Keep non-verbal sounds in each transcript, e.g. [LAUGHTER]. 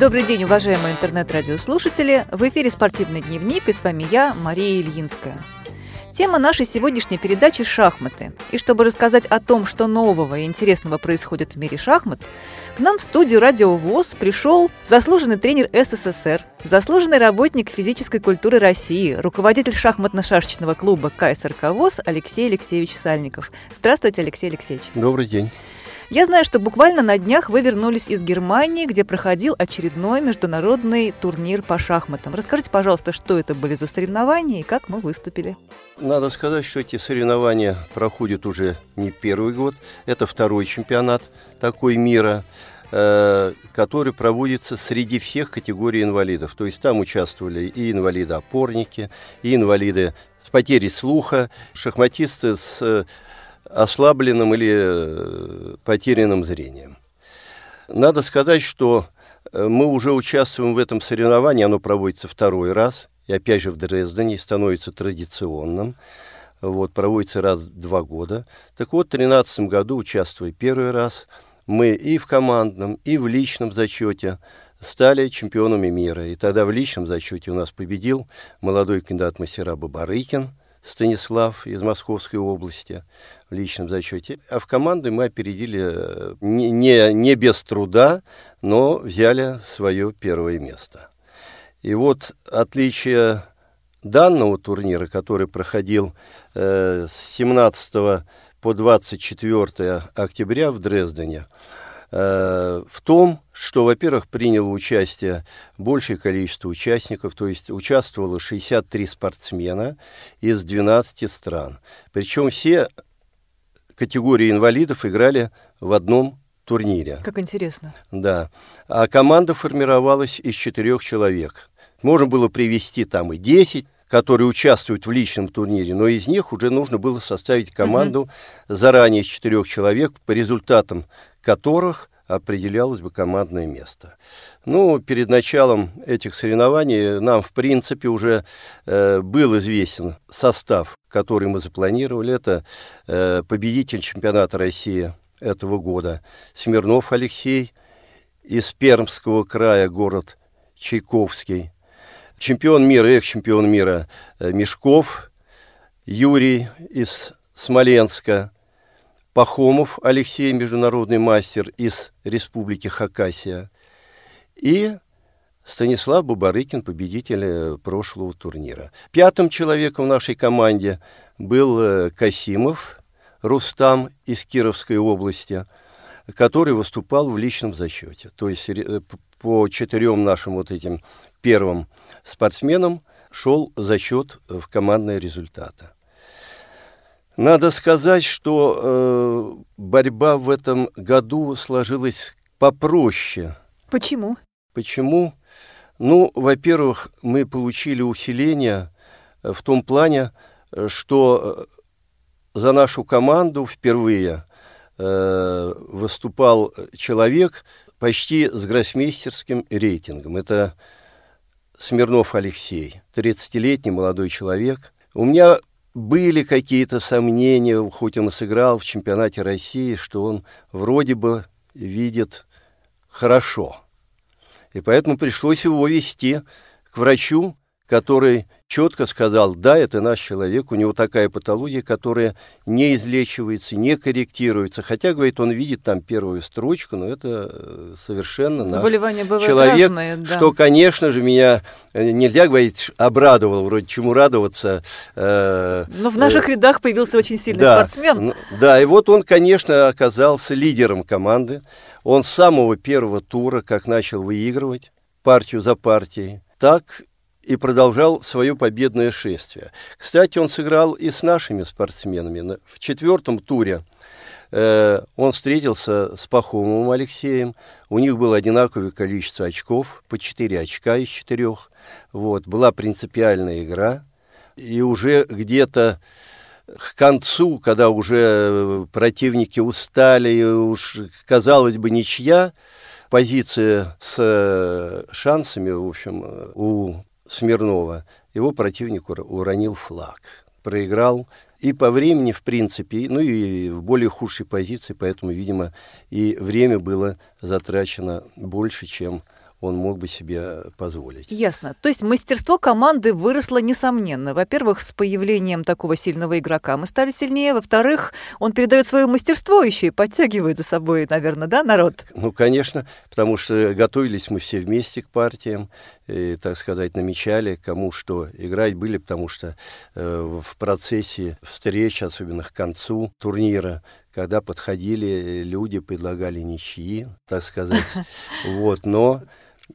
Добрый день, уважаемые интернет-радиослушатели. В эфире «Спортивный дневник» и с вами я, Мария Ильинская. Тема нашей сегодняшней передачи – шахматы. И чтобы рассказать о том, что нового и интересного происходит в мире шахмат, к нам в студию «Радио ВОЗ» пришел заслуженный тренер СССР, заслуженный работник физической культуры России, руководитель шахматно-шашечного клуба КСРК ВОЗ Алексей Алексеевич Сальников. Здравствуйте, Алексей Алексеевич. Добрый день. Я знаю, что буквально на днях вы вернулись из Германии, где проходил очередной международный турнир по шахматам. Расскажите, пожалуйста, что это были за соревнования и как мы выступили. Надо сказать, что эти соревнования проходят уже не первый год. Это второй чемпионат такой мира э, который проводится среди всех категорий инвалидов. То есть там участвовали и инвалиды-опорники, и инвалиды с потерей слуха, шахматисты с ослабленным или э, потерянным зрением. Надо сказать, что э, мы уже участвуем в этом соревновании, оно проводится второй раз, и опять же в Дрездене, становится традиционным. Вот, проводится раз в два года. Так вот, в 2013 году, участвуя первый раз, мы и в командном, и в личном зачете стали чемпионами мира. И тогда в личном зачете у нас победил молодой кандидат мастера Бабарыкин – Станислав из Московской области в личном зачете. А в команды мы опередили э, не, не, не без труда, но взяли свое первое место. И вот отличие данного турнира, который проходил э, с 17 по 24 октября в Дрездене, в том, что, во-первых, приняло участие большее количество участников, то есть участвовало 63 спортсмена из 12 стран. Причем все категории инвалидов играли в одном турнире. Как интересно. Да. А команда формировалась из четырех человек. Можно было привести там и 10, которые участвуют в личном турнире, но из них уже нужно было составить команду угу. заранее из четырех человек, по результатам которых определялось бы командное место. Ну, перед началом этих соревнований нам, в принципе, уже э, был известен состав, который мы запланировали. Это э, победитель чемпионата России этого года Смирнов Алексей из Пермского края, город Чайковский. Чемпион мира, экс-чемпион мира э, Мешков Юрий из Смоленска – Пахомов Алексей, международный мастер из Республики Хакасия, и Станислав Бубарыкин, победитель э, прошлого турнира. Пятым человеком в нашей команде был э, Касимов Рустам из Кировской области, который выступал в личном зачете. То есть по четырем нашим вот этим первым спортсменам шел зачет в командные результаты. Надо сказать, что э, борьба в этом году сложилась попроще. Почему? Почему? Ну, во-первых, мы получили усиление в том плане, что э, за нашу команду впервые э, выступал человек почти с гроссмейстерским рейтингом. Это Смирнов Алексей, 30-летний молодой человек. У меня были какие-то сомнения, хоть он и сыграл в чемпионате России, что он вроде бы видит хорошо. И поэтому пришлось его вести к врачу, который четко сказал, да, это наш человек, у него такая патология, которая не излечивается, не корректируется. Хотя, говорит, он видит там первую строчку, но это э, совершенно Заболевания наш человек, разные, да. что, конечно же, меня э, нельзя говорить, обрадовал, вроде чему радоваться. Э, но в наших э, рядах появился очень сильный да, спортсмен. Да, и вот он, конечно, оказался лидером команды. Он с самого первого тура, как начал выигрывать партию за партией, так и продолжал свое победное шествие. Кстати, он сыграл и с нашими спортсменами. В четвертом туре э, он встретился с Пахомовым Алексеем. У них было одинаковое количество очков, по 4 очка из 4. Вот, была принципиальная игра. И уже где-то к концу, когда уже э, противники устали, и уж, казалось бы, ничья, позиция с э, шансами, в общем, э, у Смирнова, его противник уронил флаг, проиграл и по времени, в принципе, ну и в более худшей позиции, поэтому, видимо, и время было затрачено больше, чем он мог бы себе позволить. Ясно. То есть мастерство команды выросло несомненно. Во-первых, с появлением такого сильного игрока мы стали сильнее. Во-вторых, он передает свое мастерство еще и подтягивает за собой, наверное, да, народ? Ну, конечно, потому что готовились мы все вместе к партиям, и, так сказать, намечали, кому что играть были, потому что э, в процессе встреч, особенно к концу турнира, когда подходили люди, предлагали ничьи, так сказать. [LAUGHS] Вот, но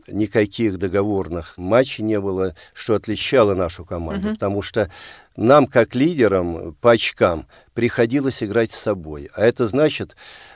никаких договорных матчей не было, что отличало нашу команду, uh-huh. потому что нам, как лидерам по очкам, приходилось играть с собой. А это значит,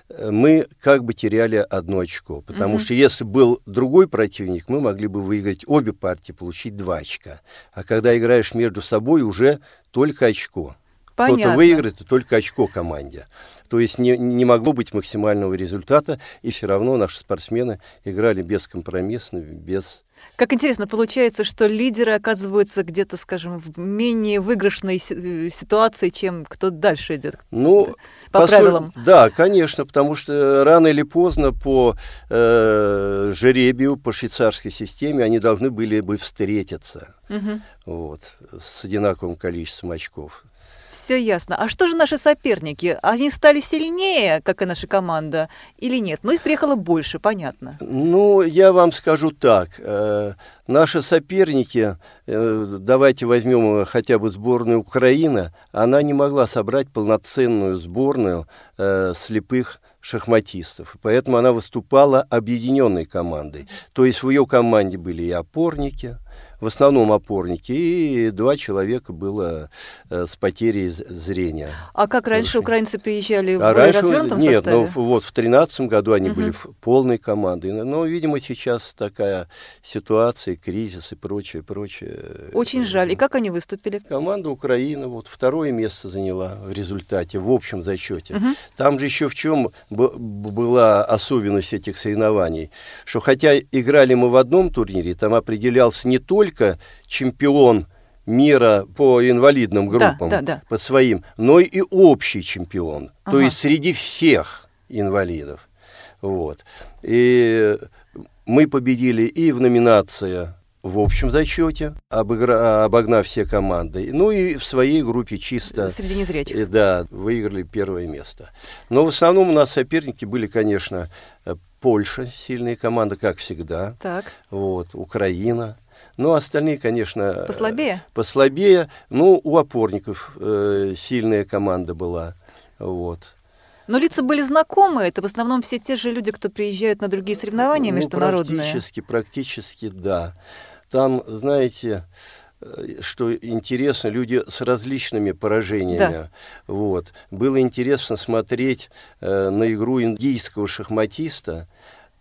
э, мы как бы теряли одно очко, потому uh-huh. что если был другой противник, мы могли бы выиграть обе партии, получить два очка. А когда играешь между собой, уже только очко. Понятно. Кто-то выиграет, и только очко команде. То есть не, не могло быть максимального результата, и все равно наши спортсмены играли бескомпромиссно, без... Как интересно, получается, что лидеры оказываются где-то, скажем, в менее выигрышной э, ситуации, чем кто дальше идет ну, по, по правилам. Да, конечно, потому что рано или поздно по э, жеребию, по швейцарской системе они должны были бы встретиться угу. вот, с одинаковым количеством очков. Все ясно. А что же наши соперники? Они стали сильнее, как и наша команда, или нет? Ну, их приехало больше, понятно. Ну, я вам скажу так. Э, наши соперники, э, давайте возьмем хотя бы сборную Украины, она не могла собрать полноценную сборную э, слепых шахматистов. Поэтому она выступала объединенной командой. То есть в ее команде были и опорники, в основном опорники, и два человека было э, с потерей зрения. А как раньше украинцы приезжали а в раньше, развернутом нет, составе? Нет, ну вот в тринадцатом году они угу. были в полной командой. Но, видимо, сейчас такая ситуация, кризис и прочее, прочее. Очень жаль. И как они выступили? Команда Украины вот второе место заняла в результате, в общем зачете. Угу. Там же еще в чем была особенность этих соревнований, что хотя играли мы в одном турнире, там определялся не только только чемпион мира по инвалидным группам, да, да, да. по своим, но и общий чемпион. Ага. То есть среди всех инвалидов. Вот. И мы победили и в номинации в общем зачете, обыгра... обогнав все команды. Ну и в своей группе чисто... Среди незрячих. Э, да, выиграли первое место. Но в основном у нас соперники были, конечно, э, Польша, сильная команда, как всегда. Так. Вот, Украина, ну, остальные, конечно... Послабее? Послабее. Ну, у опорников э, сильная команда была. Вот. Но лица были знакомы. Это в основном все те же люди, кто приезжают на другие соревнования ну, международные. Практически, практически, да. Там, знаете, э, что интересно, люди с различными поражениями. Да. Вот. Было интересно смотреть э, на игру индийского шахматиста.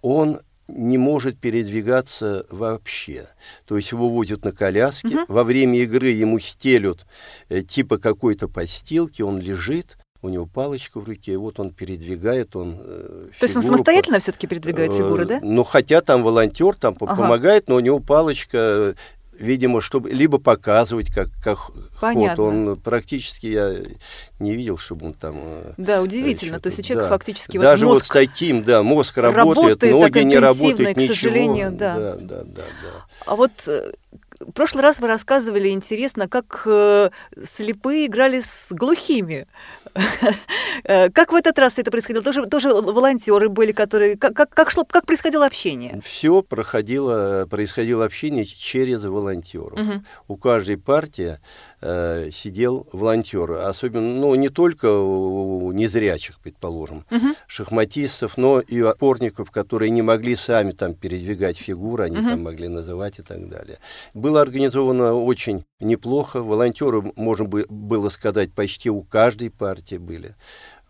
Он не может передвигаться вообще. То есть его водят на коляске, угу. во время игры ему стелют э, типа какой-то постилки, он лежит, у него палочка в руке, и вот он передвигает, он э, То есть он самостоятельно все-таки передвигает фигуры, да? Ну, хотя там волонтер там ага. помогает, но у него палочка видимо, чтобы либо показывать, как, как Понятно. ход. Он практически я не видел, чтобы он там. Э, да, удивительно. То есть у человека да. фактически даже вот, мозг вот с таким, да, мозг работает, работает ноги не работают, к ничего. сожалению, да. Да, да, да, да. А вот э, в прошлый раз вы рассказывали интересно, как э, слепые играли с глухими. [LAUGHS] Э, как в этот раз это происходило? Тоже, тоже волонтеры были, которые... Как, как, как, шло, как происходило общение? Все проходило, происходило общение через волонтеров. Угу. У каждой партии э, сидел волонтер. Особенно, ну, не только у незрячих, предположим, угу. шахматистов, но и опорников, которые не могли сами там передвигать фигуры, они угу. там могли называть и так далее. Было организовано очень неплохо. Волонтеры, можно было сказать, почти у каждой партии были.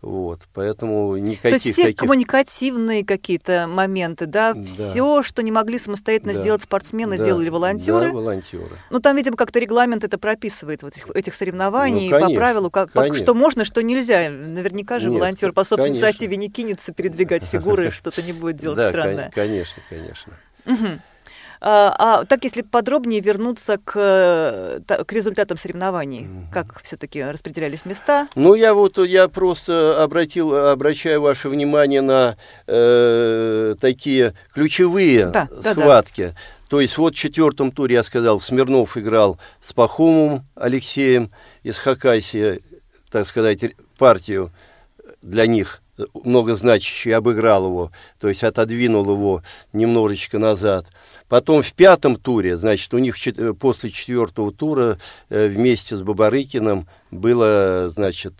Вот, поэтому никаких То есть все таких... коммуникативные какие-то моменты, да? да, все, что не могли самостоятельно да. сделать спортсмены, да. делали волонтеры. Да, волонтеры. Ну там, видимо, как-то регламент это прописывает вот этих, этих соревнований ну, конечно, по правилу, как, как, что можно, что нельзя. Наверняка же Нет, волонтер по собственной конечно. инициативе не кинется передвигать фигуры, что-то не будет делать странное. конечно, конечно. А, а так, если подробнее вернуться к, к результатам соревнований, угу. как все-таки распределялись места? Ну, я вот я просто обратил, обращаю ваше внимание на э, такие ключевые да, схватки. Да, да. То есть вот в четвертом туре, я сказал, Смирнов играл с Пахомовым Алексеем из Хакасии, так сказать, партию для них многозначащий, обыграл его, то есть отодвинул его немножечко назад. Потом в пятом туре, значит, у них э, после четвертого тура э, вместе с Бабарыкиным было, значит,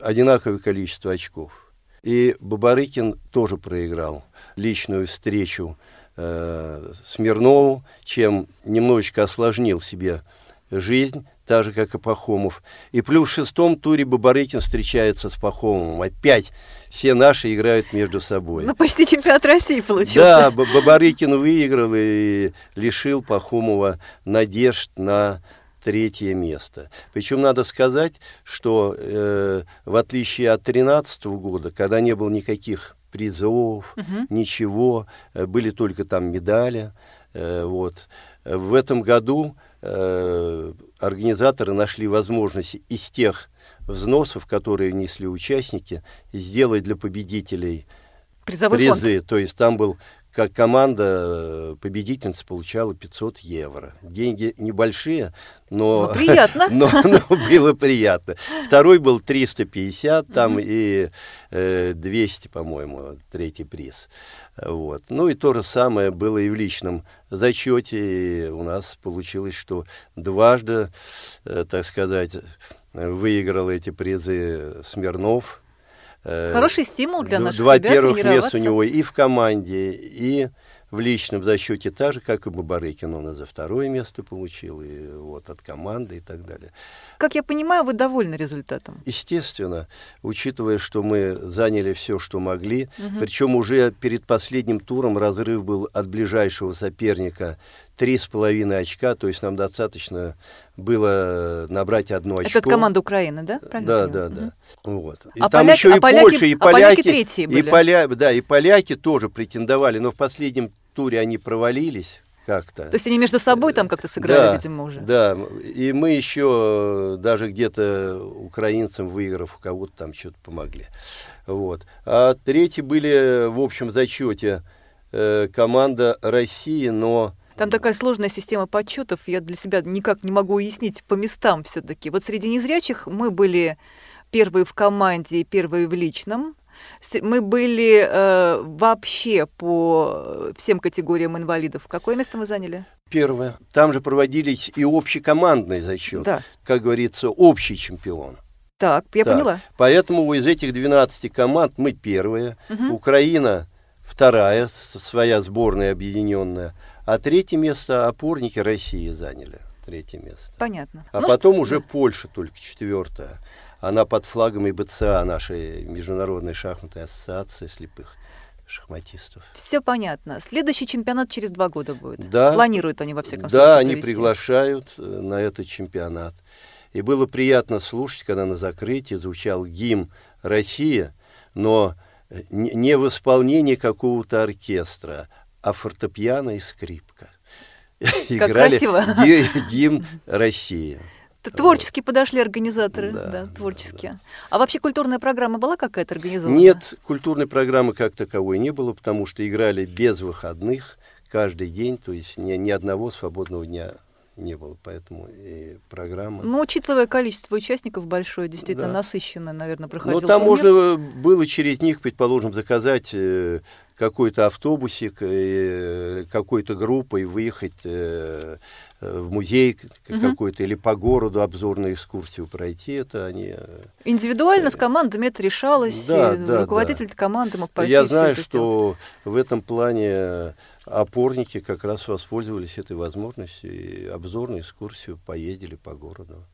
одинаковое количество очков. И Бабарыкин тоже проиграл личную встречу э, Смирнову, чем немножечко осложнил себе жизнь, так же, как и Пахомов. И плюс в шестом туре Бабарыкин встречается с Пахомовым. Опять все наши играют между собой. Ну, почти чемпионат России получился. Да, Бабарыкин выиграл и лишил Пахомова надежд на третье место. Причем надо сказать, что э, в отличие от 2013 года, когда не было никаких призов, угу. ничего, э, были только там медали, вот, в этом году э, организаторы нашли возможность из тех взносов, которые несли участники, сделать для победителей Призовой призы. Фонд. То есть там был как команда э, победительница получала 500 евро. Деньги небольшие, но, но приятно. [LAUGHS] но, но было приятно. Второй был 350, там и э, 200, по-моему, третий приз. Вот. Ну и то же самое было и в личном зачете. И у нас получилось, что дважды, э, так сказать, выиграл эти призы Смирнов. Э, Хороший стимул для наших Два ребят первых места у него и в команде, и в личном зачете так же, как и Бабарыкин. Он и за второе место получил, и вот от команды и так далее. Как я понимаю, вы довольны результатом? Естественно, учитывая, что мы заняли все, что могли. Угу. Причем уже перед последним туром разрыв был от ближайшего соперника три с половиной очка, то есть нам достаточно было набрать одно очко. Это команда Украины, да? Правильно да, да, да. Угу. Вот. И а там поляки, еще и а Польша, и а поляки, третьи были. и поля, да, и поляки тоже претендовали, но в последнем туре они провалились как-то. То есть они между собой там как-то сыграли, да, видимо, уже. Да, и мы еще даже где-то украинцам, выиграв, у кого-то там что-то помогли. Вот. А третьи были в общем зачете э, команда России, но там такая сложная система подсчетов, я для себя никак не могу уяснить по местам все-таки. Вот среди незрячих мы были первые в команде и первые в личном. Мы были э, вообще по всем категориям инвалидов. Какое место мы заняли? Первое. Там же проводились и общекомандный зачет. Да. Как говорится, общий чемпион. Так, я так. поняла. Поэтому из этих 12 команд мы первые. Угу. Украина вторая, своя сборная объединенная. А третье место опорники России заняли. Третье место. Понятно. А ну, потом что... уже Польша только четвертая. Она под флагом ИБЦА, нашей Международной шахматной ассоциации слепых шахматистов. Все понятно. Следующий чемпионат через два года будет. Да. Планируют они во всяком да, случае. Да, они приглашают э, на этот чемпионат. И было приятно слушать, когда на закрытии звучал гимн «Россия», но э, не в исполнении какого-то оркестра, а фортепиано и скрипка. [LAUGHS] Как Играли красиво. [LAUGHS] гимн России. Творчески вот. подошли организаторы, да, да творчески. Да. А вообще культурная программа была какая-то организована? Нет, культурной программы как таковой не было, потому что играли без выходных каждый день, то есть ни, ни одного свободного дня не было, поэтому и программа. Ну, учитывая количество участников большое, действительно да. насыщенно, наверное, проходил. Ну, там турнир. можно было через них, предположим, заказать э, какой-то автобусик, э, какой-то группой выехать э, в музей угу. какой-то или по городу обзорную экскурсию пройти. Это они... Индивидуально с командами это решалось, да, и да, руководитель да. команды мог пойти Я знаю, что в этом плане опорники как раз воспользовались этой возможностью и обзорную экскурсию поездили по городу.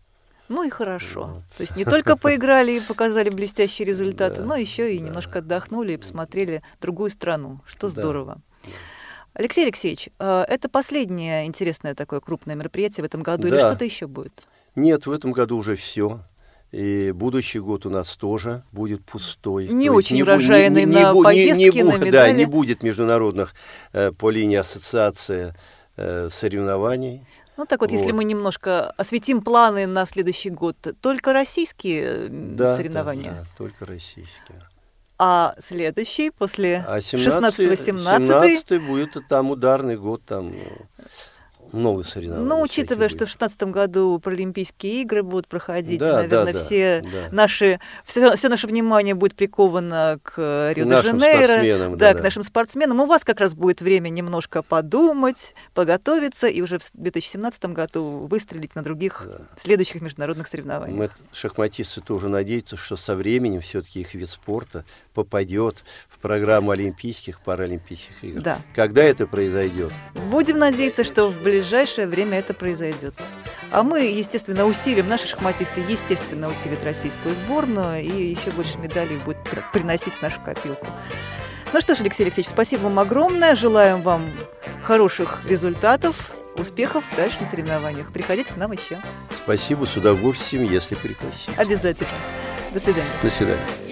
Ну и хорошо. Вот. То есть не только [LAUGHS] поиграли и показали блестящие результаты, но еще и немножко отдохнули и посмотрели другую страну, что здорово. Алексей Алексеевич, а, это последнее интересное такое крупное мероприятие в этом году или что-то еще будет? Нет, в этом году уже все. И будущий год у нас тоже будет пустой. Не То очень урожайный не, не, на не, поездки, не, не, на Да, не будет международных э, по линии ассоциации э, соревнований. Ну так вот, вот, если мы немножко осветим планы на следующий год, только российские да, соревнования? Да, да, только российские. А следующий после а 16-18? 17 будет там ударный год, там много соревнований. Ну, учитывая, что в 2016 году Паралимпийские игры будут проходить, да, наверное, да, все да. наши, все, все наше внимание будет приковано к Рио-де-Жанейро, да, да, к нашим спортсменам. У вас как раз будет время немножко подумать, подготовиться и уже в 2017 году выстрелить на других да. следующих международных соревнованиях. Мы, шахматисты, тоже надеются, что со временем все-таки их вид спорта попадет в программу Олимпийских, Паралимпийских игр. Да. Когда это произойдет? Будем надеяться, что в ближайшее время это произойдет. А мы, естественно, усилим, наши шахматисты, естественно, усилят российскую сборную и еще больше медалей будет приносить в нашу копилку. Ну что ж, Алексей Алексеевич, спасибо вам огромное. Желаем вам хороших результатов, успехов дальше на соревнованиях. Приходите к нам еще. Спасибо, с удовольствием, если пригласите. Обязательно. До свидания. До свидания.